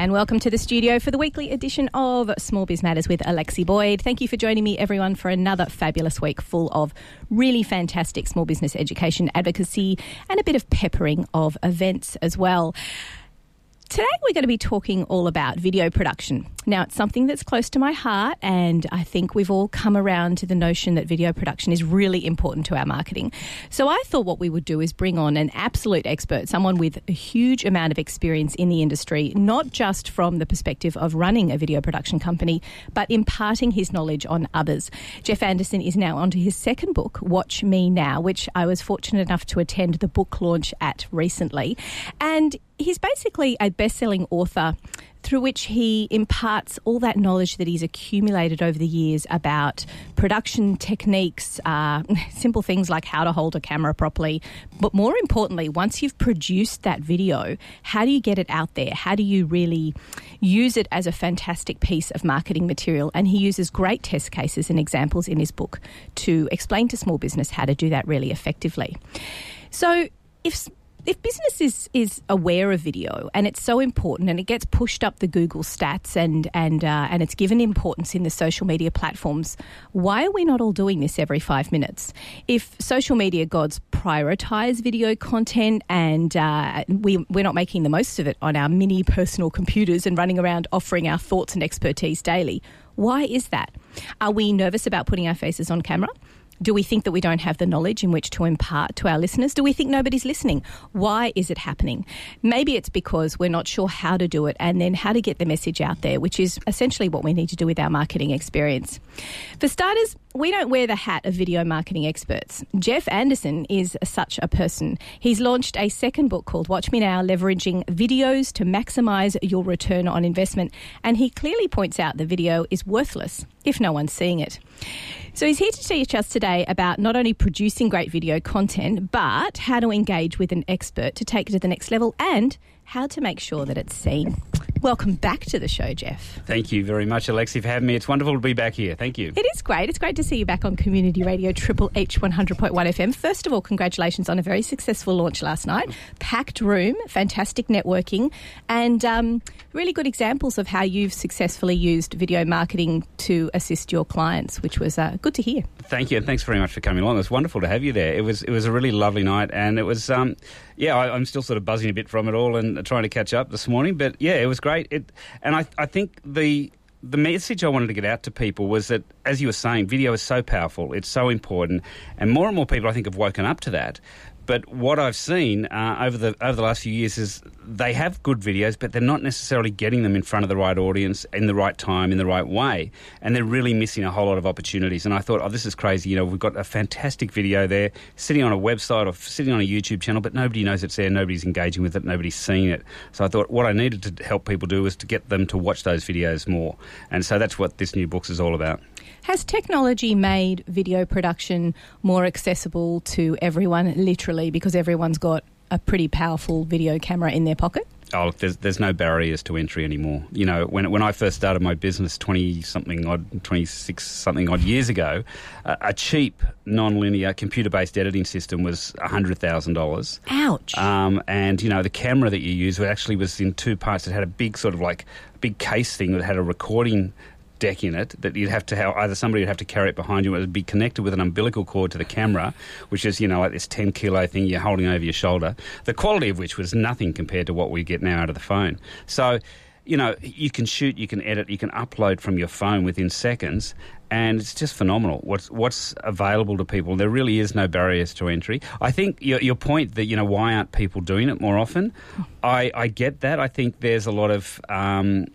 And welcome to the studio for the weekly edition of Small Biz Matters with Alexi Boyd. Thank you for joining me, everyone, for another fabulous week full of really fantastic small business education, advocacy, and a bit of peppering of events as well. Today, we're going to be talking all about video production. Now, it's something that's close to my heart, and I think we've all come around to the notion that video production is really important to our marketing. So, I thought what we would do is bring on an absolute expert, someone with a huge amount of experience in the industry, not just from the perspective of running a video production company, but imparting his knowledge on others. Geoff Anderson is now onto his second book, Watch Me Now, which I was fortunate enough to attend the book launch at recently. And he's basically a best selling author through which he imparts all that knowledge that he's accumulated over the years about production techniques, uh, simple things like how to hold a camera properly. But more importantly, once you've produced that video, how do you get it out there? How do you really use it as a fantastic piece of marketing material? And he uses great test cases and examples in his book to explain to small business how to do that really effectively. So, if if business is is aware of video and it's so important and it gets pushed up the Google stats and and uh, and it's given importance in the social media platforms, why are we not all doing this every five minutes? If social media gods prioritize video content and uh, we we're not making the most of it on our mini personal computers and running around offering our thoughts and expertise daily, why is that? Are we nervous about putting our faces on camera? Do we think that we don't have the knowledge in which to impart to our listeners? Do we think nobody's listening? Why is it happening? Maybe it's because we're not sure how to do it and then how to get the message out there, which is essentially what we need to do with our marketing experience. For starters, we don't wear the hat of video marketing experts. Geoff Anderson is such a person. He's launched a second book called Watch Me Now Leveraging Videos to Maximize Your Return on Investment. And he clearly points out the video is worthless if no one's seeing it. So he's here to teach us today about not only producing great video content, but how to engage with an expert to take it to the next level and how to make sure that it's seen. Welcome back to the show, Geoff. Thank you very much, Alexi, for having me. It's wonderful to be back here. Thank you. It is great. It's great to see you back on Community Radio Triple H 100.1 FM. First of all, congratulations on a very successful launch last night. Packed room, fantastic networking, and um, really good examples of how you've successfully used video marketing to assist your clients, which was uh, good to hear. Thank you, and thanks very much for coming along. It was wonderful to have you there. It was it was a really lovely night, and it was um, yeah, I, am still sort of buzzing a bit from it all and trying to catch up this morning. But yeah, it was great. It and I I think the the message I wanted to get out to people was that, as you were saying, video is so powerful, it's so important, and more and more people I think have woken up to that. But what I've seen uh, over the over the last few years is they have good videos, but they're not necessarily getting them in front of the right audience in the right time in the right way, and they're really missing a whole lot of opportunities. And I thought, oh, this is crazy. You know, we've got a fantastic video there, sitting on a website or sitting on a YouTube channel, but nobody knows it's there. Nobody's engaging with it. Nobody's seeing it. So I thought what I needed to help people do was to get them to watch those videos more. And so that's what this new book is all about. Has technology made video production more accessible to everyone, literally, because everyone's got a pretty powerful video camera in their pocket? Oh, look, there's there's no barriers to entry anymore. You know, when when I first started my business twenty something odd, twenty six something odd years ago, uh, a cheap non-linear computer-based editing system was hundred thousand dollars. Ouch! Um, and you know, the camera that you used actually was in two parts. It had a big sort of like big case thing that had a recording deck in it that you'd have to have either somebody would have to carry it behind you, or it would be connected with an umbilical cord to the camera, which is you know like this ten kilo thing you're holding over your shoulder. The quality of which was nothing compared to what we get now out of the phone. So. You know, you can shoot, you can edit, you can upload from your phone within seconds, and it's just phenomenal. What's what's available to people? There really is no barriers to entry. I think your, your point that you know why aren't people doing it more often? I, I get that. I think there's a lot of um,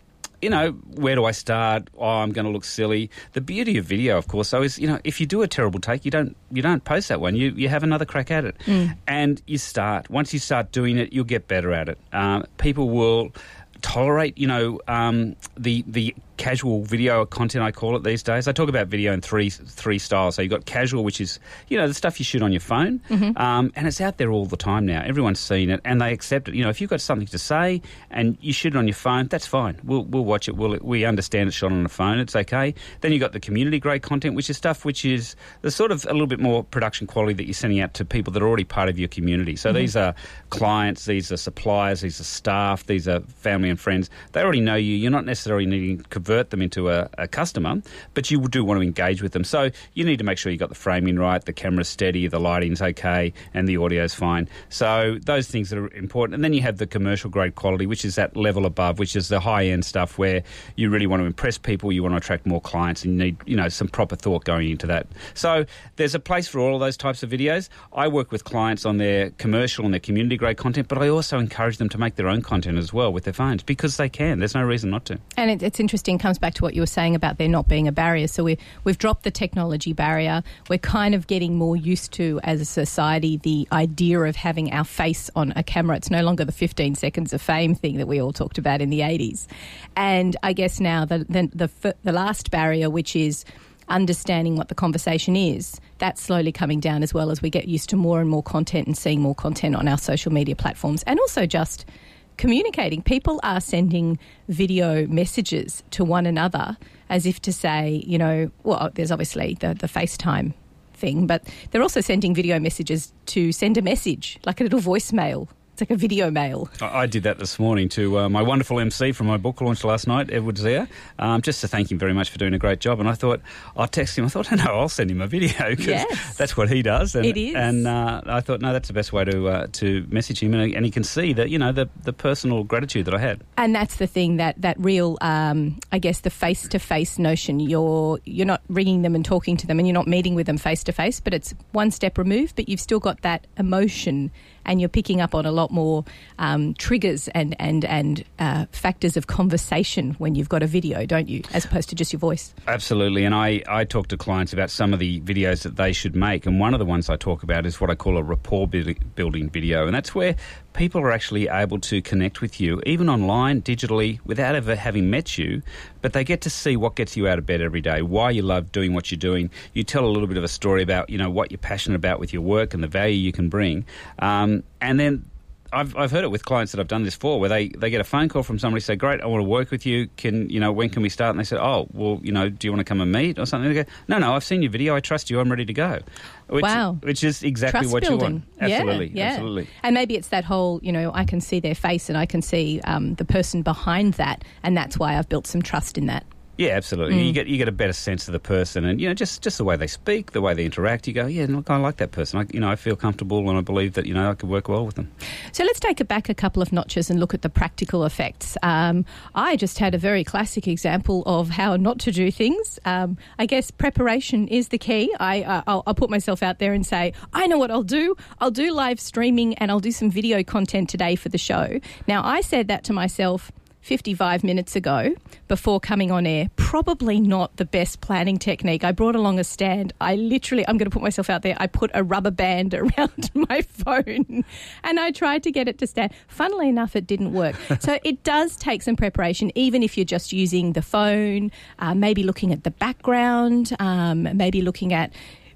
you know, where do I start? Oh, I'm going to look silly. The beauty of video, of course, though, is you know, if you do a terrible take, you don't you don't post that one. You you have another crack at it, mm. and you start. Once you start doing it, you'll get better at it. Um, people will tolerate, you know, um, the the casual video content. I call it these days. I talk about video in three three styles. So you've got casual, which is you know the stuff you shoot on your phone, Mm-hmm. um, and it's out there all the time now. Everyone's seen it and they accept it. You know, if you've got something to say and you shoot it on your phone, that's fine. We'll we'll watch it. We'll, we understand it's shot on a phone. It's okay. Then you've got the community grade content, which is stuff which is the sort of a little bit more production quality that you're sending out to people that are already part of your community. So these are clients, these are suppliers, these are staff, these are family and friends. They already know you. You're not necessarily needing to convert them into a, a customer, but you do want to engage with them. So you need to make sure you got the framing right, the camera's steady, the lighting's okay, and the audio's fine. So those things are important. And then you have the commercial grade quality, which is that level above, which is the high end stuff where you really want to impress people, you want to attract more clients, and you need you know some proper thought going into that. So there's a place for all of those types of videos. I work with clients on their commercial and their community grade content, but I also encourage them to make their own content as well with their phones because they can. There's no reason not to. And it, it's interesting, comes back to what you were saying about there not being a barrier. So we, we've dropped the technology barrier. We're kind of getting more used to, as a society, the idea of having our face on a camera. It's no longer the 15 seconds of fame thing that we all talked about in the 80s. And I guess now the, the, the, the last barrier, which is understanding what the conversation is, that's slowly coming down as well as we get used to more and more content and seeing more content on our social media platforms. And also just communicating. People are sending video messages to one another as if to say, you know, well, there's obviously the, the FaceTime thing, but they're also sending video messages to send a message, like a little voicemail. It's like a video mail. I did that this morning to uh, my wonderful MC from my book launch last night, Edward Zia, um, just to thank him very much for doing a great job. And I thought, I'll text him. I thought, no, I'll send him a video because Yes. that's what he does. And, It is. And uh, I thought, no, that's the best way to uh, to message him. And, and he can see that, you know, the, the personal gratitude that I had. And that's the thing that that real, um, I guess, the face to face notion. You're you're not ringing them and talking to them, and you're not meeting with them face to face, but it's one step removed. But you've still got that emotion, and you're picking up on a lot more um, triggers and and and uh, factors of conversation when you've got a video, don't you, as opposed to just your voice. Absolutely. And I, I talk to clients about some of the videos that they should make. And one of the ones I talk about is what I call a rapport building, building video. And that's where people are actually able to connect with you, even online, digitally, without ever having met you. But they get to see what gets you out of bed every day, why you love doing what you're doing. You tell a little bit of a story about, you know, what you're passionate about with your work and the value you can bring. Um, and then I've, I've heard it with clients that I've done this for, where they, they get a phone call from somebody say, "Great, I want to work with you. Can you know when can we start?" And they say, "Oh, well, you know, do you want to come and meet or something?" They go, "No, no, I've seen your video. I trust you. I'm ready to go." Which, Wow. which is exactly Trust what building. you want. Absolutely, yeah, yeah. absolutely. And maybe it's that whole, you know, I can see their face and I can see um, the person behind that, and that's why I've built some trust in that. Yeah, absolutely. You get you get a better sense of the person, and you know, just just the way they speak, the way they interact. You go, yeah, look, I like that person. I, you know, I feel comfortable, and I believe that you know I could work well with them. So let's take it back a couple of notches and look at the practical effects. Um, I just had a very classic example of how not to do things. Um, I guess preparation is the key. I, uh, I'll, I'll put myself out there and say, I know what I'll do. I'll do live streaming and I'll do some video content today for the show. Now, I said that to myself. 55 minutes ago before coming on air. Probably not the best planning technique. I brought along a stand. I literally, I'm going to put myself out there. I put a rubber band around my phone and I tried to get it to stand. Funnily enough, it didn't work. so it does take some preparation, even if you're just using the phone, uh, maybe looking at the background, um, maybe looking at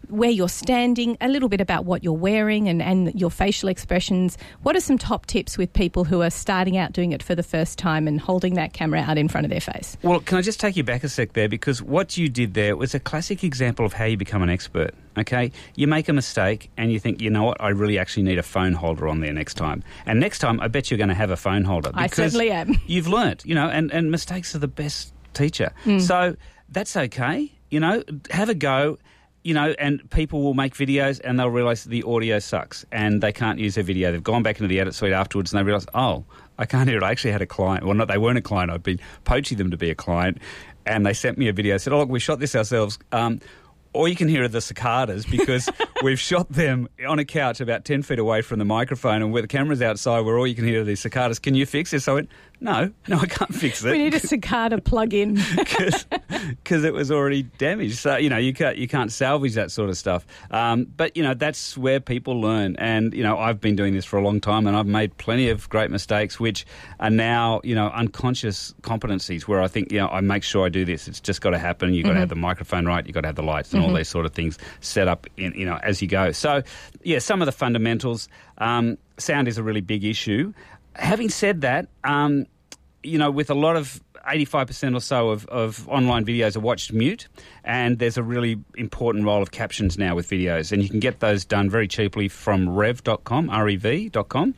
where you're standing, a little bit about what you're wearing and, and your facial expressions. What are some top tips with people who are starting out doing it for the first time and holding that camera out in front of their face? Well, can I just take you back a sec there? Because what you did there was a classic example of how you become an expert. Okay? You make a mistake and you think, you know what, I really actually need a phone holder on there next time. And next time, I bet you're going to have a phone holder. I certainly am. You've learnt, you know, and, and mistakes are the best teacher. Mm. So that's okay. You know, have a go. You know, and people will make videos and they'll realise the audio sucks and they can't use their video. They've gone back into the edit suite afterwards and they realise, oh, I can't hear it. I actually had a client. Well, not they weren't a client. I'd been poaching them to be a client, and they sent me a video. Said, "Oh, look, we shot this ourselves." Um, or you can hear are the cicadas because we've shot them on a couch about 10 feet away from the microphone and where the camera's outside where all you can hear are these cicadas. Can you fix this? So I went, no, no, I can't fix it. We need a cicada plug in. because it was already damaged. So you know you can't you can't salvage that sort of stuff. Um, but you know that's where people learn, and you know I've been doing this for a long time, and I've made plenty of great mistakes, which are now you know unconscious competencies where I think you know I make sure I do this. It's just got to happen. You've got Mm-hmm. to have the microphone right. You've got to have the lights and all these sort of things set up in you know as you go. So yeah, some of the fundamentals. Um, sound is a really big issue. Having said that. Um, you know, with a lot of 85% or so of, of online videos are watched mute, and there's a really important role of captions now with videos, and you can get those done very cheaply from rev.com, R-E-V.com.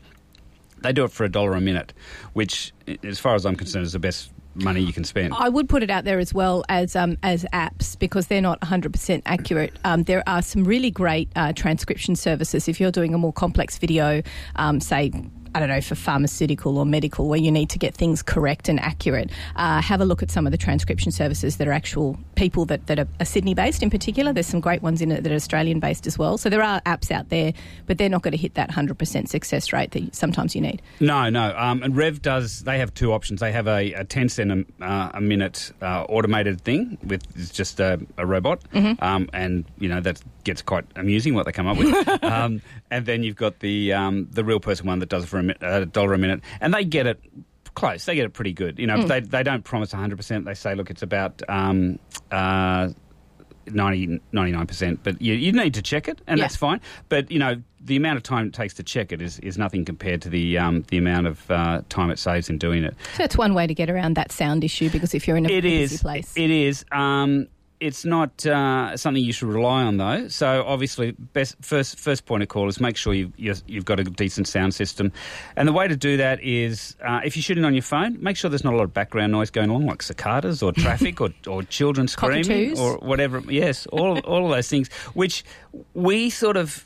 They do it for a dollar a minute, which, as far as I'm concerned, is the best money you can spend. I would put it out there as well as um, as apps because they're not 100% accurate. Um, there are some really great uh, transcription services if you're doing a more complex video, um, say. I don't know, for pharmaceutical or medical, where you need to get things correct and accurate. Uh, have a look at some of the transcription services that are actual people that, that are, are Sydney based in particular. There's some great ones in it that are Australian based as well. So there are apps out there, but they're not going to hit that 100% success rate that sometimes you need. No, no. Um, and Rev does. They have two options. They have a, a ten cent a, uh, a minute uh, automated thing with just a, a robot, um, and you know that gets quite amusing what they come up with. um, and then you've got the um, the real person one that does it for a, mi- a dollar a minute, and they get it close. They get it pretty good. You know, they they don't promise hundred percent. They say, look, it's about. Um, uh, 90, 99%, but you, you need to check it, and Yeah. that's fine. But, you know, the amount of time it takes to check it is, is nothing compared to the um, the amount of uh, time it saves in doing it. So it's one way to get around that sound issue because if you're in a It busy is. place. It is. Um, it's not uh, something you should rely on, though. So obviously, best first first point of call is make sure you've you're- you've got a decent sound system, and the way to do that is uh, if you're shooting on your phone, make sure there's not a lot of background noise going on, like cicadas or traffic or, or children screaming Cockatoos. or whatever. Yes, all all of those things, which we sort of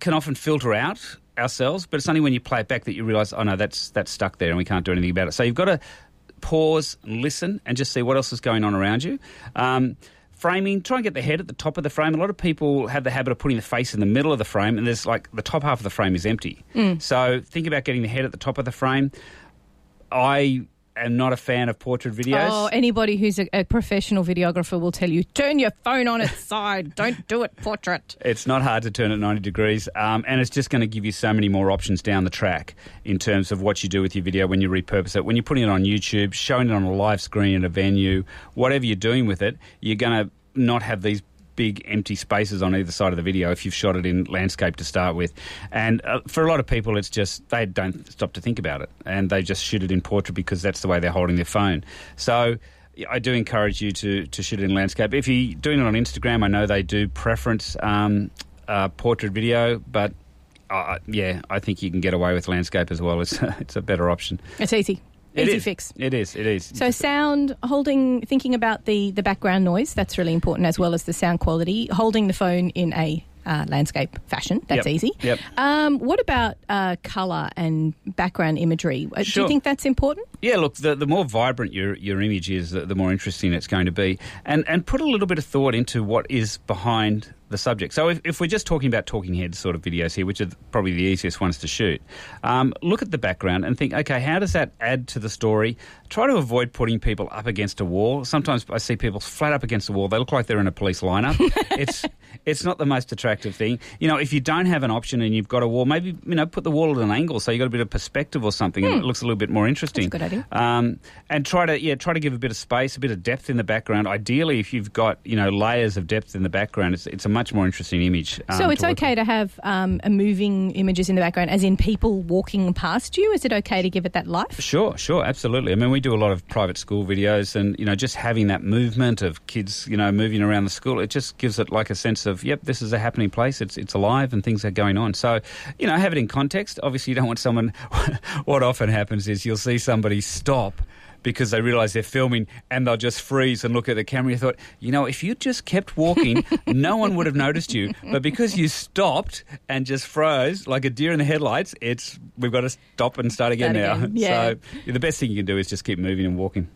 can often filter out ourselves, but it's only when you play it back that you realise, oh no, that's that's stuck there and we can't do anything about it. So you've got to pause, and listen, and just see what else is going on around you. Um, framing, try and get the head at the top of the frame. A lot of people have the habit of putting the face in the middle of the frame, and there's like the top half of the frame is empty. Mm. So think about getting the head at the top of the frame. I am not a fan of portrait videos. Oh, anybody who's a, a professional videographer will tell you turn your phone on its side. Don't do it portrait. It's not hard to turn it 90 degrees, um, and it's just going to give you so many more options down the track in terms of what you do with your video when you repurpose it. When you're putting it on YouTube, showing it on a live screen at a venue, whatever you're doing with it, you're going to not have these big empty spaces on either side of the video if you've shot it in landscape to start with. And uh, for a lot of people, it's just they don't stop to think about it and they just shoot it in portrait because that's the way they're holding their phone. So I do encourage you to, to shoot it in landscape. If you're doing it on Instagram, I know they do preference um, uh, portrait video, but uh, yeah, I think you can get away with landscape as well. It's it's a better option. It's easy. It Easy is. fix. It is. It is. So sound, holding, thinking about the, the background noise, that's really important as well as the sound quality. Holding the phone in a uh, landscape fashion, that's Yep. easy. Yep. Um, what about uh, colour and background imagery? Uh, Do you think that's important? Yeah, look, the, the more vibrant your, your image is, the, the more interesting it's going to be. And, and put a little bit of thought into what is behind the subject. So if, if we're just talking about talking heads sort of videos here, which are probably the easiest ones to shoot, um, look at the background and think, okay, how does that add to the story? Try to avoid putting people up against a wall. Sometimes I see people flat up against a wall. They look like they're in a police lineup. it's it's not the most attractive thing. You know, if you don't have an option and you've got a wall, maybe you know put the wall at an angle so you've got a bit of perspective or something, and it looks a little bit more interesting. Hmm. That's a good idea. Um, and try to yeah try to give a bit of space, a bit of depth in the background. Ideally, if you've got you know layers of depth in the background, it's, it's a much more interesting image. um, so it's to okay to have um, a moving images in the background, as in people walking past you. Is it okay to give it that life? Sure, sure, absolutely. I mean, we do a lot of private school videos, and you know, just having that movement of kids, you know, moving around the school, it just gives it like a sense of, yep, this is a happening place. It's it's alive, and things are going on. So, you know, have it in context. Obviously, you don't want someone. what often happens is you'll see somebody stop. Because they realise they're filming and they'll just freeze and look at the camera. You thought, you know, if you just kept walking, no one would have noticed you. But because you stopped and just froze like a deer in the headlights, it's we've got to stop and start again Start now. again, yeah. So the best thing you can do is just keep moving and walking.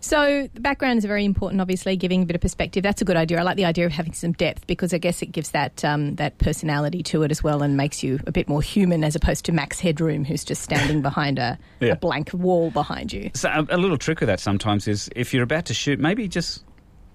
So the background is very important, obviously, giving a bit of perspective. That's a good idea. I like the idea of having some depth because I guess it gives that um, that personality to it as well and makes you a bit more human as opposed to Max Headroom, who's just standing behind a, Yeah. a blank wall behind you. So a little trick with that sometimes is if you're about to shoot, maybe just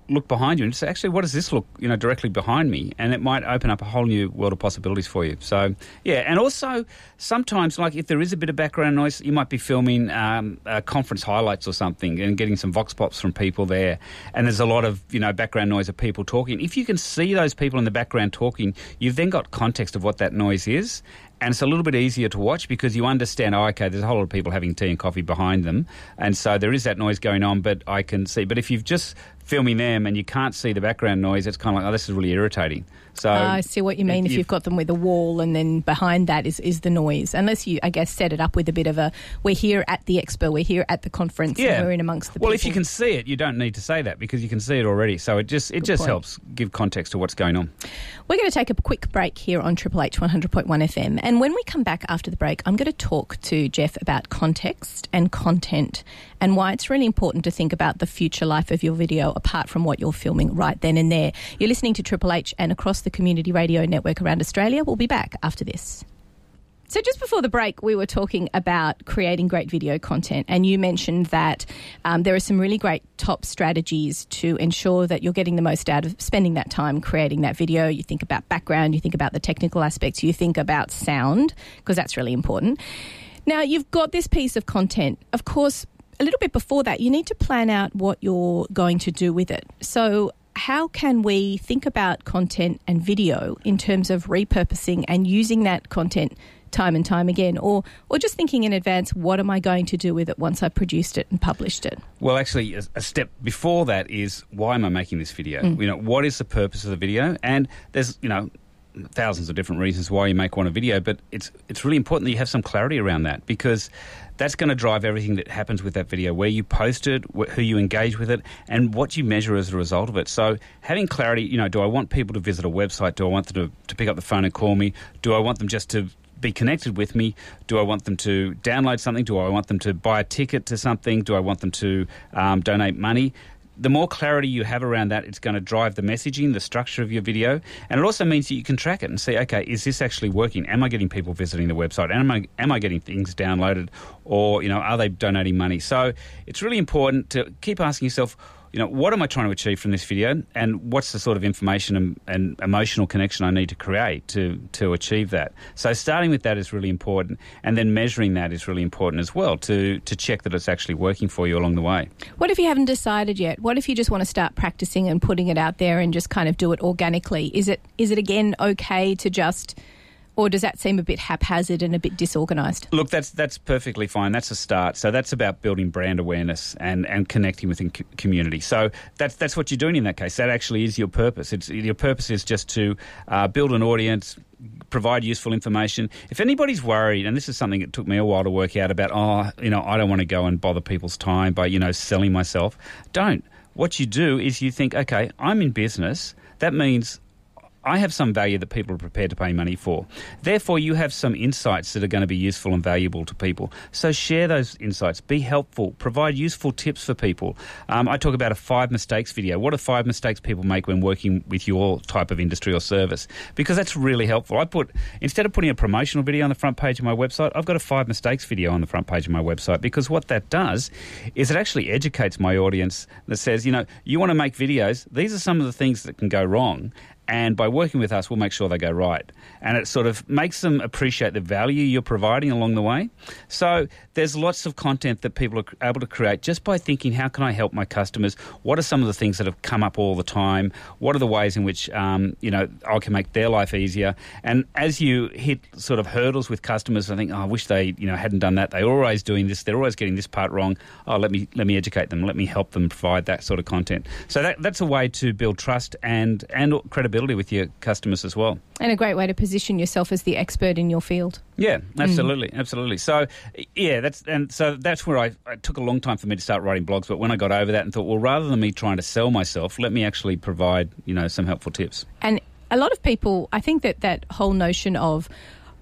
look behind you and say, actually, what does this look, you know, directly behind me? And it might open up a whole new world of possibilities for you. So, yeah, and also sometimes, like if there is a bit of background noise, you might be filming um, uh, conference highlights or something and getting some vox pops from people there, and there's a lot of you know background noise of people talking. If you can see those people in the background talking, you've then got context of what that noise is, and it's a little bit easier to watch because you understand, oh, okay, there's a whole lot of people having tea and coffee behind them, and so there is that noise going on, but I can see. But if you've just filming them and you can't see the background noise, it's kind of like, oh, this is really irritating. So uh, I see what you mean. If, if you've got them with a wall and then behind that is, is the noise, unless you, I guess, set it up with a bit of a, we're here at the expo, we're here at the conference, yeah. we're in amongst the. Well, if you can see it, you don't need to say that because you can see it already. So it just it Good just point. helps give context to what's going on. We're going to take a quick break here on Triple H 100.1 FM, and when we come back after the break, I'm going to talk to Geoff about context and content and why it's really important to think about the future life of your video apart from what you're filming right then and there. You're listening to Triple H and across the community radio network around Australia. We'll be back after this. So, just before the break, we were talking about creating great video content, and you mentioned that um, there are some really great top strategies to ensure that you're getting the most out of spending that time creating that video. You think about background, you think about the technical aspects, you think about sound, because that's really important. Now, you've got this piece of content. Of course, a little bit before that, you need to plan out what you're going to do with it. So, how can we think about content and video in terms of repurposing and using that content time and time again or or just thinking in advance what am I going to do with it once I've produced it and published it well actually a, a step before that is why am I making this video mm. you know what is the purpose of the video and there's you know thousands of different reasons why you make one a video but it's it's really important that you have some clarity around that because that's going to drive everything that happens with that video, where you post it, wh- who you engage with it, and what you measure as a result of it. So having clarity, you know, do I want people to visit a website? Do I want them to, to pick up the phone and call me? Do I want them just to be connected with me? Do I want them to download something? Do I want them to buy a ticket to something? Do I want them to um, donate money? The more clarity you have around that, it's going to drive the messaging, the structure of your video, and it also means that you can track it and see, okay, is this actually working? Am I getting people visiting the website? Am I am I getting things downloaded, or you know, are they donating money? So it's really important to keep asking yourself you know, what am I trying to achieve from this video, and what's the sort of information and, and, emotional connection I need to create to to achieve that. So starting with that is really important, and then measuring that is really important as well to to check that it's actually working for you along the way. What if you haven't decided yet? What if you just want to start practicing and putting it out there and just kind of do it organically? Is it is it again okay to just or does that seem a bit haphazard and a bit disorganised? Look, that's that's perfectly fine. That's a start. So that's about building brand awareness and, and connecting within the community. So that's that's what you're doing in that case. That actually is your purpose. It's your purpose is just to uh, build an audience, provide useful information. If anybody's worried, and this is something that took me a while to work out about, oh, you know, I don't want to go and bother people's time by you know selling myself. Don't. What you do is you think, okay, I'm in business. That means I have some value that people are prepared to pay money for. Therefore, you have some insights that are going to be useful and valuable to people. So share those insights. Be helpful. Provide useful tips for people. Um, I talk about a five mistakes video. What are five mistakes people make when working with your type of industry or service? Because that's really helpful. I put instead of putting a promotional video on the front page of my website, I've got a five mistakes video on the front page of my website because what that does is it actually educates my audience that says, you know, you want to make videos. These are some of the things that can go wrong and by working with us, we'll make sure they go right. And it sort of makes them appreciate the value you're providing along the way. So there's lots of content that people are able to create just by thinking, how can I help my customers? What are some of the things that have come up all the time? What are the ways in which um, you know I can make their life easier? And as you hit sort of hurdles with customers, I think, oh, I wish they you know hadn't done that. They're always doing this. They're always getting this part wrong. Oh, let me let me educate them. Let me help them provide that sort of content. So that, that's a way to build trust and and credibility credibility with your customers as well. And a great way to position yourself as the expert in your field. Yeah, absolutely, mm. absolutely. So, yeah, that's and so that's where I it took a long time for me to start writing blogs. But when I got over that and thought, well, rather than me trying to sell myself, let me actually provide you know some helpful tips. And a lot of people, I think that that whole notion of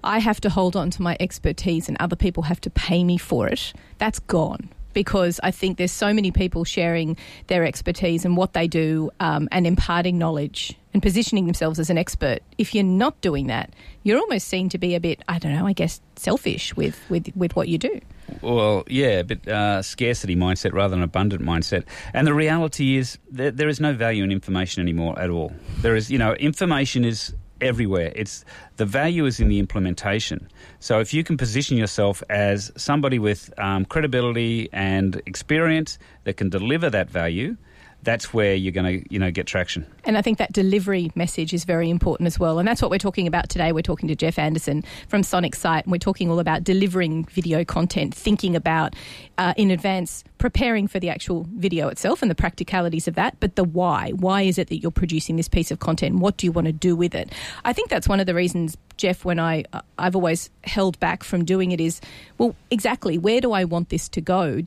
I have to hold on to my expertise and other people have to pay me for it, that's gone because I think there's so many people sharing their expertise and what they do um, and imparting knowledge and positioning themselves as an expert. If you're not doing that, you're almost seen to be a bit, I don't know, I guess selfish with, with, with what you do. Well, yeah, but uh, scarcity mindset rather than abundant mindset. And the reality is there is no value in information anymore at all. There is, you know, information is everywhere. It's the value is in the implementation. So if you can position yourself as somebody with um, credibility and experience that can deliver that value, that's where you're going to you know get traction. And I think that delivery message is very important as well. And that's what we're talking about today. We're talking to Geoff Anderson from Sonic Sight, and we're talking all about delivering video content, thinking about uh, in advance, preparing for the actual video itself and the practicalities of that, but the why. Why is it that you're producing this piece of content? What do you want to do with it? I think that's one of the reasons Geoff, when I I've always held back from doing it is, well, exactly where do I want this to go?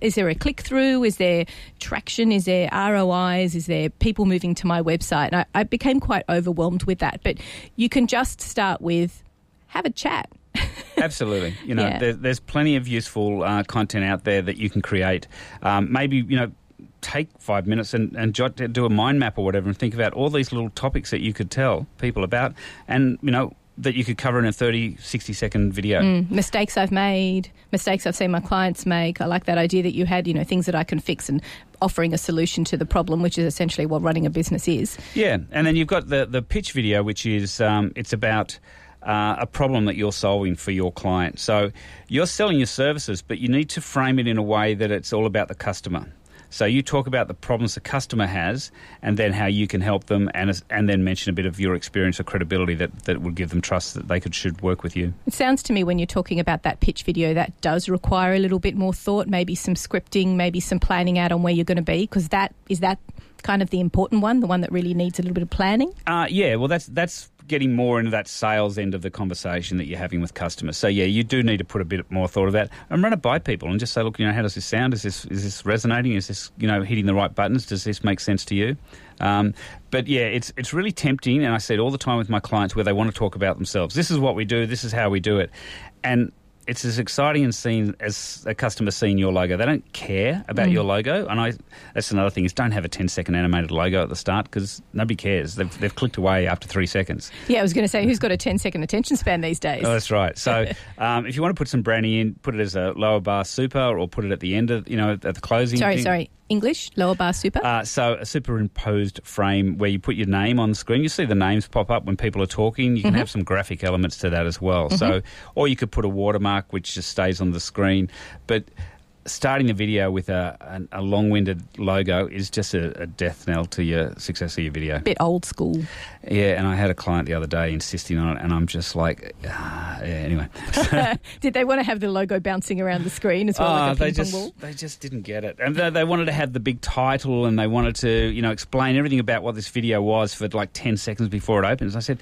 Is there a click through? Is there traction? Is there ROIs? Is there people moving to my website? And I, I became quite overwhelmed with that. But you can just start with have a chat. Absolutely. You know, yeah. there, there's plenty of useful uh, content out there that you can create. Um, maybe, you know, take five minutes and, and jot, do a mind map or whatever and think about all these little topics that you could tell people about. And, you know, that you could cover in a 30, 60 second video. Mm, mistakes I've made, mistakes I've seen my clients make. I like that idea that you had, you know, things that I can fix and offering a solution to the problem, which is essentially what running a business is. Yeah, and then you've got the, the pitch video, which is um, it's about uh, a problem that you're solving for your client. So you're selling your services, but you need to frame it in a way that it's all about the customer. So you talk about the problems the customer has, and then how you can help them, and and then mention a bit of your experience or credibility that that would give them trust that they could should work with you. It sounds to me when you're talking about that pitch video that does require a little bit more thought, maybe some scripting, maybe some planning out on where you're going to be, because that is that kind of the important one, the one that really needs a little bit of planning. Uh, yeah, well, that's that's getting more into that sales end of the conversation that you're having with customers. So yeah, you do need to put a bit more thought of that and run it by people and just say, look, you know, how does this sound? Is this is this resonating? Is this you know hitting the right buttons? Does this make sense to you? Um, but yeah, it's it's really tempting, and I say it all the time with my clients where they want to talk about themselves. This is what we do. This is how we do it, and it's as exciting and seen as a customer seeing your logo. They don't care about mm. your logo, and I that's another thing is don't have a 10 second animated logo at the start because nobody cares. They've, they've clicked away after three seconds. Yeah, I was going to say who's got a 10 second attention span these days? Oh, that's right. So um, if you want to put some branding in, put it as a lower bar super, or put it at the end of you know at the closing. Sorry, thing. sorry. English, lower bar super? Uh, so a superimposed frame where you put your name on the screen. You see the names pop up when people are talking. You can mm-hmm. have some graphic elements to that as well. Mm-hmm. So, or you could put a watermark which just stays on the screen. But starting the video with a, a, a long-winded logo is just a, a, death knell to your success of your video. Bit old school. Yeah, and I had a client the other day insisting on it, and I'm just like, ah, yeah, anyway. Did they want to have the logo bouncing around the screen as well, oh, like a ah, they just, ball? They just didn't get it, and they, they, wanted to have the big title, and they wanted to, you know, explain everything about what this video was for like ten seconds before it opens. I said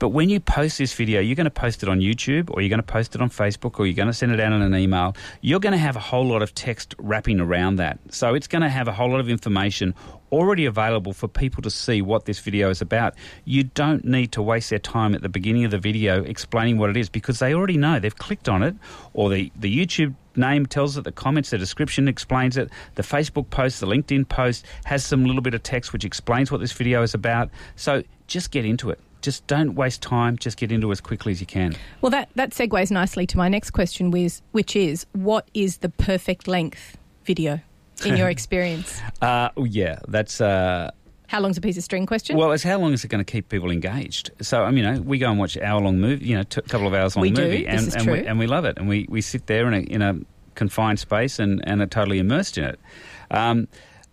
but when you post this video, you're going to post it on YouTube or you're going to post it on Facebook or you're going to send it out in an email. You're going to have a whole lot of text wrapping around that. So it's going to have a whole lot of information already available for people to see what this video is about. You don't need to waste their time at the beginning of the video explaining what it is because they already know. They've clicked on it or the, the YouTube name tells it, the comments, the description explains it, the Facebook post, the LinkedIn post has some little bit of text which explains what this video is about. So just get into it just don't waste time. Just get into it as quickly as you can. Well, that, that segues nicely to my next question, which, which is what is the perfect length video in your experience? uh, yeah, that's. Uh, how long's a piece of string question? Well, it's how long is it going to keep people engaged? So, I mean, you know, we go and watch hour long movie, you know, a couple of hours long we movie, do. and, and, true. We, and we love it, and we, we sit there in a, in a confined space and, and are totally immersed in it. Um,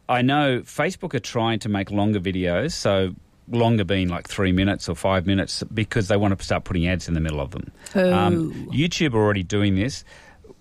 I know Facebook are trying to make longer videos, so longer being like three minutes or five minutes because they want to start putting ads in the middle of them. Um, YouTube are already doing this.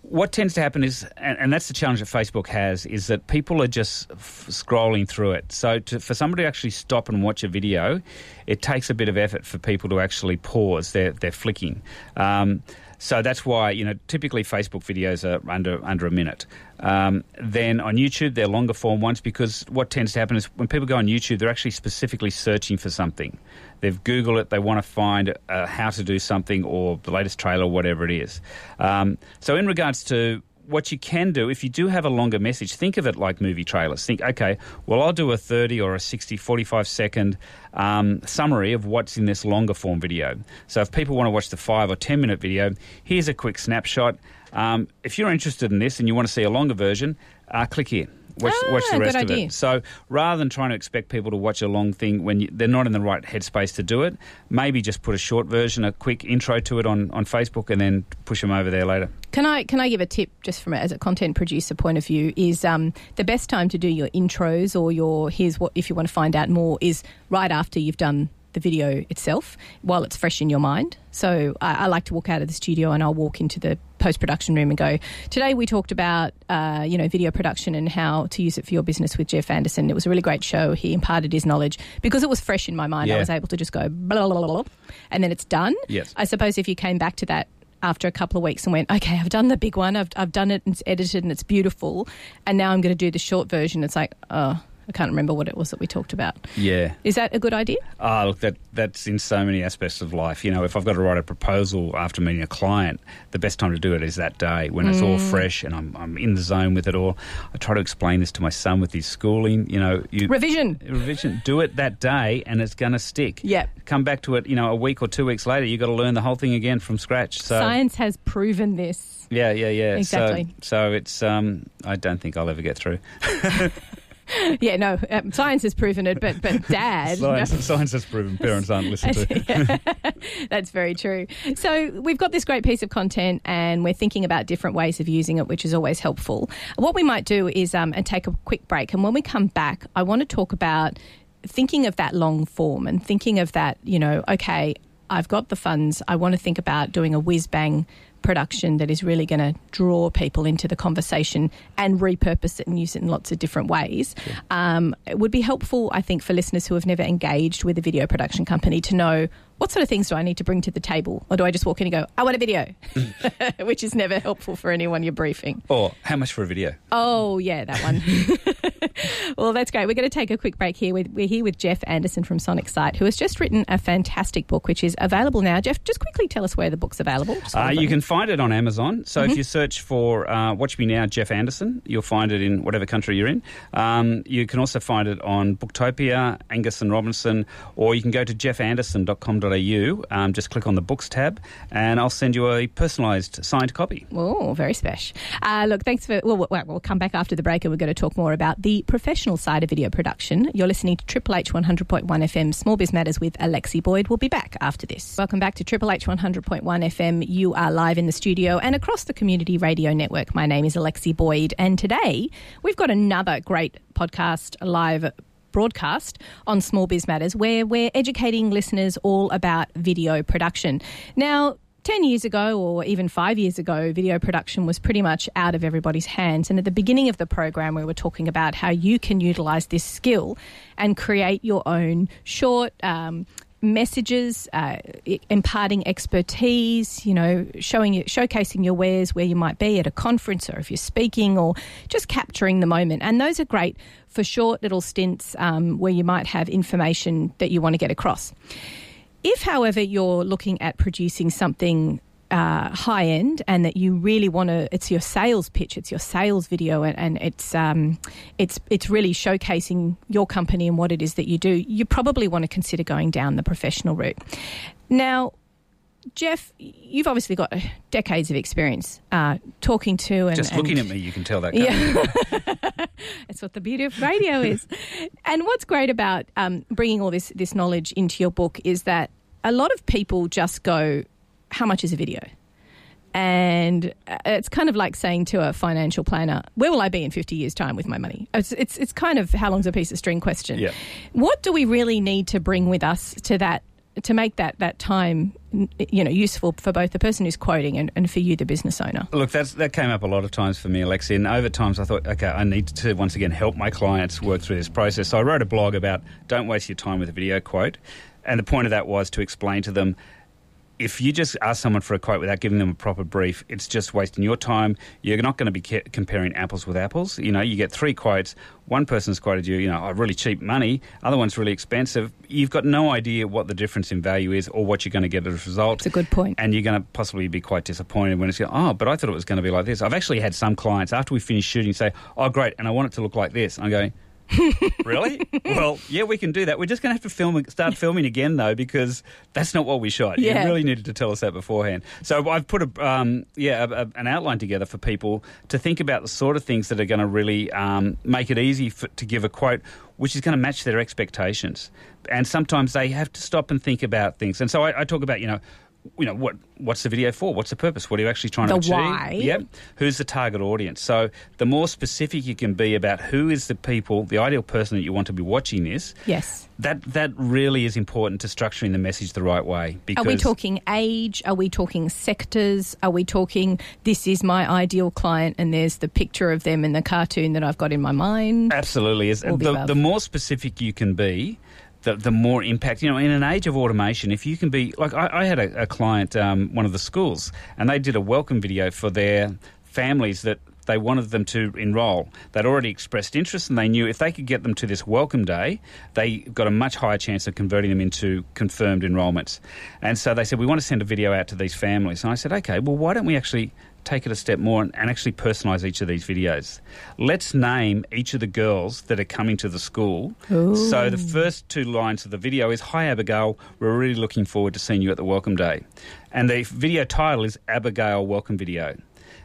What tends to happen is, and, and, that's the challenge that Facebook has, is that people are just f- scrolling through it. So to, for somebody to actually stop and watch a video, it takes a bit of effort for people to actually pause They're, they're flicking. Um, so that's why you know typically Facebook videos are under under a minute. Um, then on YouTube they're longer form ones because what tends to happen is when people go on YouTube they're actually specifically searching for something. They've Googled it. They want to find uh, how to do something or the latest trailer, or whatever it is. Um, so in regards to what you can do, if you do have a longer message, think of it like movie trailers. Think, okay, well, I'll do a 30 or a 60, 45 second um, summary of what's in this longer form video. So if people want to watch the five or 10 minute video, here's a quick snapshot. Um, if you're interested in this and you want to see a longer version, uh, click here. Watch, Ah, watch the good rest of idea. it. So rather than trying to expect people to watch a long thing when you, they're not in the right headspace to do it, maybe just put a short version, a quick intro to it on, on Facebook, and then push them over there later. Can I can I give a tip just from a, as a content producer point of view? Is um, the best time to do your intros or your here's what if you want to find out more is right after you've done the video itself while it's fresh in your mind. So I, I like to walk out of the studio and I'll walk into the post production room and go. Today we talked about uh, you know video production and how to use it for your business with Geoff Anderson. It was a really great show. He imparted his knowledge because it was fresh in my mind. I was able to just go blah blah blah, blah and then it's done. Yes. I suppose if you came back to that after a couple of weeks and went, okay, I've done the big one, I've, I've done it and it's edited and it's beautiful, and now I'm going to do the short version. It's like, oh, I can't remember what it was that we talked about. Yeah. Is that a good idea? Ah, look, that that's in so many aspects of life. You know, if I've got to write a proposal after meeting a client, the best time to do it is that day when it's Mm. all fresh and I'm, I'm in the zone with it all. I try to explain this to my son with his schooling. You know, you Revision. revision, do it that day, and it's going to stick. Yep. Come back to it. You know, a week or two weeks later, you've got to learn the whole thing again from scratch. So Science has proven this. yeah, yeah, yeah. Exactly. So, so it's. Um, I don't think I'll ever get through. Yeah, no, um, science has proven it, but but dad. Science, science has proven parents aren't listening to. That's very true. So we've got this great piece of content, and we're thinking about different ways of using it, which is always helpful. What we might do is um, and take a quick break, and when we come back, I want to talk about thinking of that long form and thinking of that. You know, okay, I've got the funds. I want to think about doing a whiz bang production that is really going to draw people into the conversation and repurpose it and use it in lots of different ways. Um, it would be helpful, I think, for listeners who have never engaged with a video production company to know what sort of things do I need to bring to the table? Or do I just walk in and go, I want a video? Which is never helpful for anyone you're briefing. Or how much for a video? Oh, yeah, that one. well, that's great. We're going to take a quick break here. We're, we're here with Geoff Anderson from Sonic Sight, who has just written a fantastic book, which is available now. Geoff, just quickly tell us where the book's available. Uh, you got can find it on Amazon. So if you search for uh, Watch Me Now, Geoff Anderson, you'll find it in whatever country you're in. Um, you can also find it on Booktopia, Angus and Robertson, or you can go to geoffanderson.com.au. Um, just click on the books tab, and I'll send you a personalised signed copy. Oh, very special. Uh, look, thanks for. Well, we'll, come back after the break and we're going to talk more about the professional side of video production. You're listening to Triple H 100.1 FM Small Biz Matters with Alexi Boyd. We'll be back after this. Welcome back to Triple H 100.1 FM. You are live in the studio and across the community radio network. My name is Alexi Boyd, and today we've got another great podcast live broadcast on Small Biz Matters where we're educating listeners all about video production. Now, 10 years ago, or even five years ago, video production was pretty much out of everybody's hands. And at the beginning of the program, we were talking about how you can utilize this skill and create your own short, um, messages, uh, imparting expertise, you know, showing showcasing your wares where you might be at a conference or if you're speaking or just capturing the moment. And those are great for short little stints um, where you might have information that you want to get across. If, however, you're looking at producing something uh, high end and that you really want to, it's your sales pitch, it's your sales video, and, and it's um, it's it's really showcasing your company and what it is that you do. You probably want to consider going down the professional route. Now, Geoff, you've obviously got decades of experience uh, talking to and Just and- looking at me, you can tell that. yeah. That's what the beauty of radio is. and what's great about um, bringing all this, this knowledge into your book is that a lot of people just go, How much is a video? And uh, it's kind of like saying to a financial planner, Where will I be in 50 years' time with my money? It's, it's, it's kind of how long's a piece of string question. Yeah. What do we really need to bring with us to that? To make that, that time, you know, useful for both the person who's quoting and, and for you, the business owner. Look, that's, that came up a lot of times for me, Alexi. And over times, I thought, okay, I need to once again help my clients work through this process. So I wrote a blog about don't waste your time with a video quote. And the point of that was to explain to them if you just ask someone for a quote without giving them a proper brief, it's just wasting your time. You're not going to be ca- comparing apples with apples. You know, you get three quotes. One person's quoted you, you know, oh, really cheap money. Other one's really expensive. You've got no idea what the difference in value is or what you're going to get as a result. It's a good point. And you're going to possibly be quite disappointed when it's, going, oh, but I thought it was going to be like this. I've actually had some clients after we finish shooting say, oh, great, and I want it to look like this. I'm going, really? Well, yeah, we can do that. We're just going to have to film, start filming again though, because that's not what we shot. Yeah. You really needed to tell us that beforehand. So I've put a, um, yeah, a, a, an outline together for people to think about the sort of things that are going to really um, make it easy for, to give a quote, which is going to match their expectations. And sometimes they have to stop and think about things. And so I, I talk about, you know, you know what what's the video for what's the purpose what are you actually trying The to achieve why. yep who's the target audience so the more specific you can be about who is the people the ideal person that you want to be watching this Yes. that that really is important to structuring the message the right way because Are we talking age? Are we talking sectors? Are we talking this is my ideal client and there's the picture of them in the cartoon that I've got in my mind? Absolutely. Is the the, the more specific you can be, the, the more impact. You know, in an age of automation, if you can be like I, I had a, a client, um, one of the schools, and they did a welcome video for their families that they wanted them to enrol. They'd already expressed interest, and they knew if they could get them to this welcome day, they got a much higher chance of converting them into confirmed enrolments. And so they said, "We want to send a video out to these families." And I said, "Okay, well, why don't we actually?" Take it a step more and, and actually personalise each of these videos. Let's name each of the girls that are coming to the school. So the first two lines of the video is Hi Abigail, we're really looking forward to seeing you at the welcome day. And the video title is Abigail Welcome Video.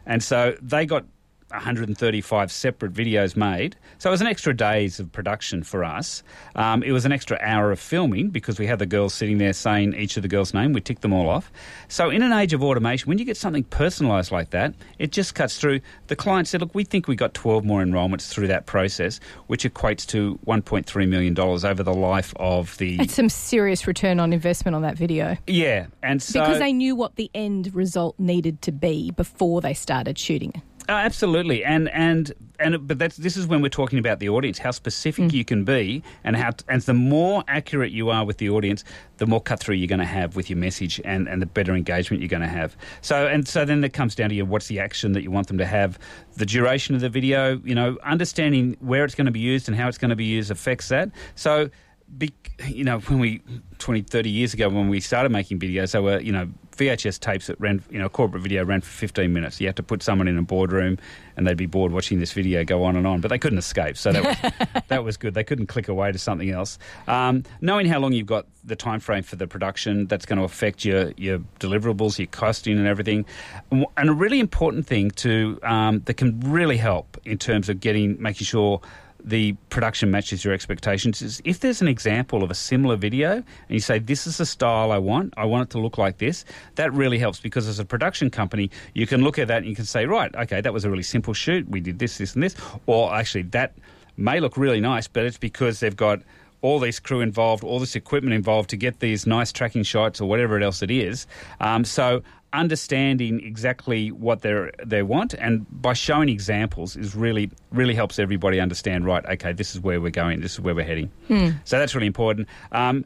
And so they got 135 separate videos made. So it was an extra days of production for us. Um, it was an extra hour of filming because we had the girls sitting there saying each of the girls' name. We ticked them all off. So in an age of automation, when you get something personalised like that, it just cuts through. The client said, "Look, we think we got 12 more enrolments through that process, which equates to 1.3 million dollars over the life of the." It's some serious return on investment on that video. yeah, and so because they knew what the end result needed to be before they started shooting. Oh, absolutely, and and and but that's this is when we're talking about the audience, how specific mm. you can be, and how and the more accurate you are with the audience, the more cut through you're going to have with your message, and and the better engagement you're going to have. So and so then it comes down to you, what's the action that you want them to have, the duration of the video, you know, understanding where it's going to be used and how it's going to be used affects that. So. Be, you know, when we 20, 30 years ago, when we started making videos, they were, you know, VHS tapes that ran, you know, corporate video ran for 15 minutes. You had to put someone in a boardroom and they'd be bored watching this video go on and on, but they couldn't escape. So that was, that was good. They couldn't click away to something else. Um, knowing how long you've got the time frame for the production, that's going to affect your, your deliverables, your costing and everything. And a really important thing to um, that can really help in terms of getting, making sure the production matches your expectations. Is if there's an example of a similar video and you say this is the style I want, I want it to look like this, that really helps because as a production company you can look at that and you can say right, okay, that was a really simple shoot, we did this, this and this, or actually that may look really nice, but it's because they've got all this crew involved, all this equipment involved to get these nice tracking shots or whatever else it is. Um, so understanding exactly what they they want and by showing examples is really really helps everybody understand. Right, okay, this is where we're going. This is where we're heading. So that's really important. Um,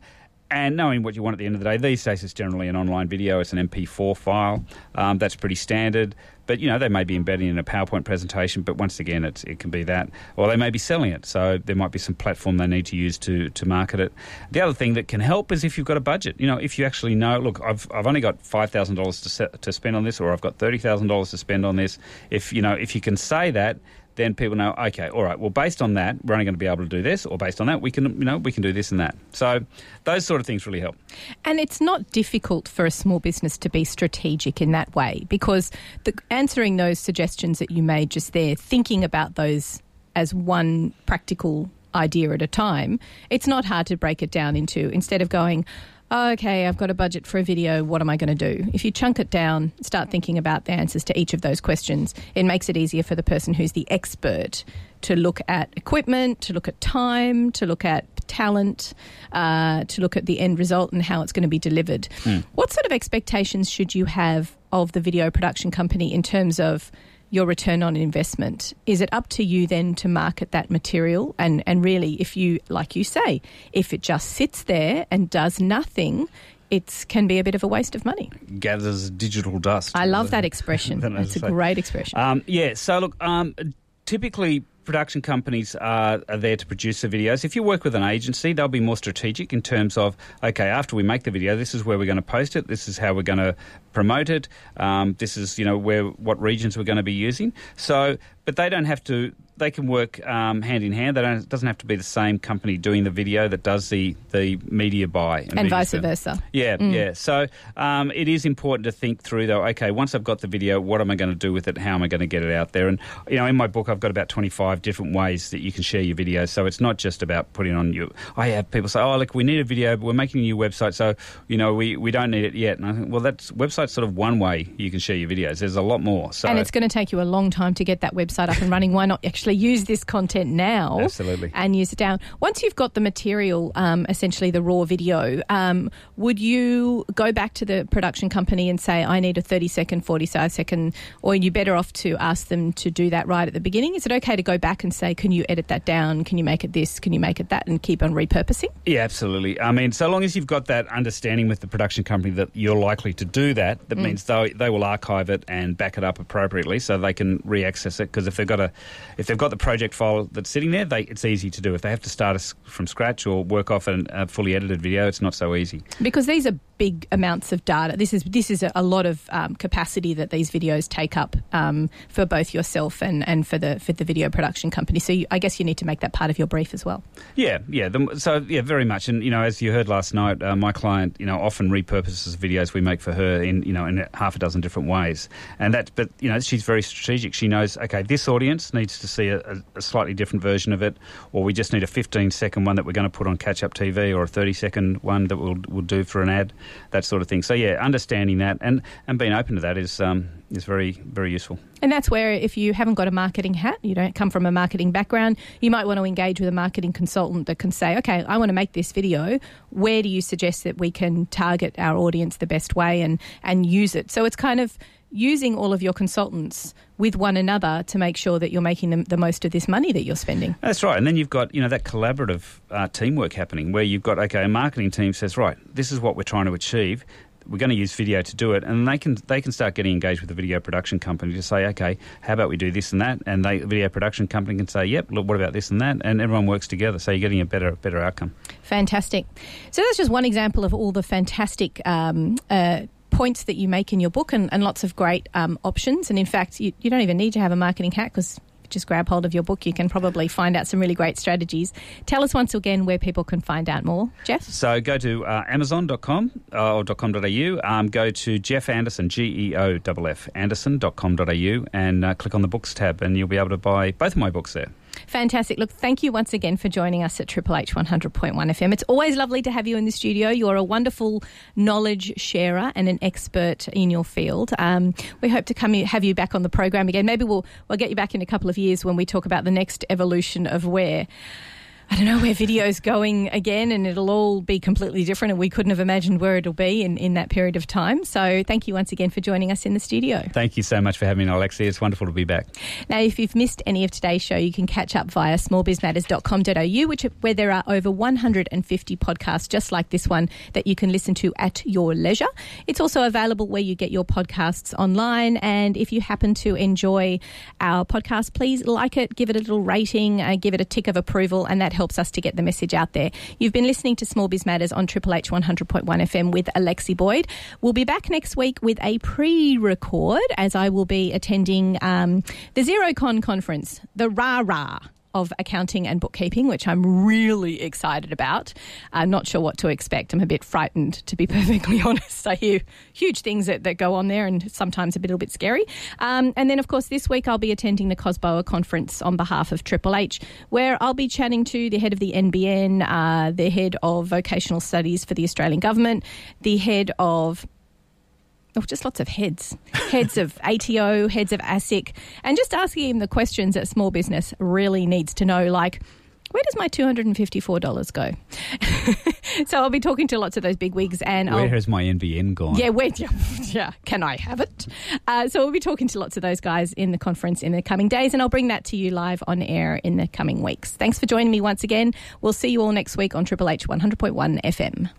and knowing what you want at the end of the day, these days it's generally an online video. It's an MP4 file. Um, that's pretty standard. But you know they may be embedding in a PowerPoint presentation. But once again, it's, it can be that, or they may be selling it. So there might be some platform they need to use to to market it. The other thing that can help is if you've got a budget. You know, if you actually know, look, I've I've only got five thousand dollars to spend on this, or I've got thirty thousand dollars to spend on this. If you know, if you can say that. Then people know, okay, all right. Well, based on that, we're only going to be able to do this, or based on that, we can, you know, we can do this and that. So, those sort of things really help. And it's not difficult for a small business to be strategic in that way because the, answering those suggestions that you made just there, thinking about those as one practical idea at a time, it's not hard to break it down into instead of going, okay, I've got a budget for a video, what am I going to do? If you chunk it down, start thinking about the answers to each of those questions, it makes it easier for the person who's the expert to look at equipment, to look at time, to look at talent, uh, to look at the end result and how it's going to be delivered. What sort of expectations should you have of the video production company in terms of your return on investment? Is it up to you then to market that material? And, and really, if you, like you say, if it just sits there and does nothing, it can be a bit of a waste of money. Gathers digital dust. I love that expression. That's a great expression. Um, yeah. So look, um, typically production companies are, are, there to produce the videos. If you work with an agency, they'll be more strategic in terms of, okay, after we make the video, this is where we're going to post it, this is how we're going to promote it, um, this is, you know, where what regions we're going to be using. So, but they don't have to they can work um, hand in hand. They don't, it doesn't have to be the same company doing the video that does the, the media buy. And, and vice versa. Yeah, mm. yeah. So um, it is important to think through, though, okay, once I've got the video, what am I going to do with it? How am I going to get it out there? And, you know, in my book, I've got about 25 different ways that you can share your video. So it's not just about putting on your... I have people say, oh, look, we need a video, but we're making a new website, so, you know, we, we don't need it yet. And I think, well, that's website's sort of one way you can share your videos. There's a lot more. So, and it's going to take you a long time to get that website up and running. Why not actually use this content? content now Absolutely. and use it down. Once you've got the material, um, essentially the raw video, um, would you go back to the production company and say, I need a 30 second, 45 second, or are you better off to ask them to do that right at the beginning? Is it okay to go back and say, can you edit that down? Can you make it this? Can you make it that? And keep on repurposing? Yeah, absolutely. I mean, so long as you've got that understanding with the production company that you're likely to do that, that mm. means they, they will archive it and back it up appropriately so they can re-access it. Because if they've got a, if they've got the project file file that's sitting there, they, it's easy to do. If they have to start from scratch or work off an, a fully edited video, it's not so easy. Because these are big amounts of data. This is this is a, lot of um, capacity that these videos take up um, for both yourself and, and for the for the video production company. So you, I guess you need to make that part of your brief as well. Yeah, yeah. The, so yeah, very much. And you know, as you heard last night, uh, my client, you know, often repurposes videos we make for her in you know in half a dozen different ways. And that, but you know, she's very strategic. She knows, okay, this audience needs to see a, a, slightly different version of it, or we just need a 15 second one that we're going to put on catch up TV, or a 30 second one that we'll we'll do for an ad that sort of thing. So yeah, understanding that and, and being open to that is um, is very very useful. And that's where if you haven't got a marketing hat, you don't come from a marketing background, you might want to engage with a marketing consultant that can say, okay, I want to make this video. Where do you suggest that we can target our audience the best way and and use it? So it's kind of using all of your consultants with one another to make sure that you're making the, the most of this money that you're spending. That's right. And then you've got, you know, that collaborative uh, teamwork happening where you've got, okay, a marketing team says, right, this is what we're trying to achieve. We're going to use video to do it, and they can they can start getting engaged with the video production company to say, okay, how about we do this and that, and they, the video production company can say, yep, look, what about this and that, and everyone works together, so you're getting a better better outcome. Fantastic. So that's just one example of all the fantastic um, uh, points that you make in your book and, and lots of great um, options. And in fact, you, you don't even need to have a marketing hat because just grab hold of your book, you can probably find out some really great strategies. Tell us once again where people can find out more, Geoff. So go to uh, amazon.com uh, or .com.au, um, go to Geoff Anderson, G-E-O-F-F, anderson.com.au and uh, click on the books tab and you'll be able to buy both of my books there. Fantastic. Look, thank you once again for joining us at Triple H 100.1 FM. It's always lovely to have you in the studio. You're a wonderful knowledge sharer and an expert in your field. Um, we hope to come have you back on the program again. Maybe we'll we'll get you back in a couple of years when we talk about the next evolution of where I don't know where video's going again, and it'll all be completely different, and we couldn't have imagined where it'll be in, in that period of time. So, thank you once again for joining us in the studio. Thank you so much for having me, Alexia. It's wonderful to be back. Now, if you've missed any of today's show, you can catch up via smallbizmatters.com.au, which where there are over 150 podcasts just like this one that you can listen to at your leisure. It's also available where you get your podcasts online, and if you happen to enjoy our podcast, please like it, give it a little rating, uh, give it a tick of approval, and that helps us to get the message out there. You've been listening to Small Biz Matters on Triple H 100.1 FM with Alexi Boyd. We'll be back next week with a pre record as I will be attending um, the Xerocon conference, the Rah Rah of accounting and bookkeeping, which I'm really excited about. I'm not sure what to expect. I'm a bit frightened, to be perfectly honest. I hear huge things that, that go on there and sometimes a little bit scary. Um, and then, of course, this week I'll be attending the COSBOA conference on behalf of Triple H, where I'll be chatting to the head of the NBN, uh, the head of vocational studies for the Australian government, the head of oh, just lots of heads, heads of ATO, heads of ASIC, and just asking him the questions that small business really needs to know, like, where does my $254 go? so I'll be talking to lots of those big wigs and where I'll, has my NBN gone? Yeah, where, yeah, yeah, can I have it? Uh, so we'll be talking to lots of those guys in the conference in the coming days and I'll bring that to you live on air in the coming weeks. Thanks for joining me once again. We'll see you all next week on Triple H 100.1 FM.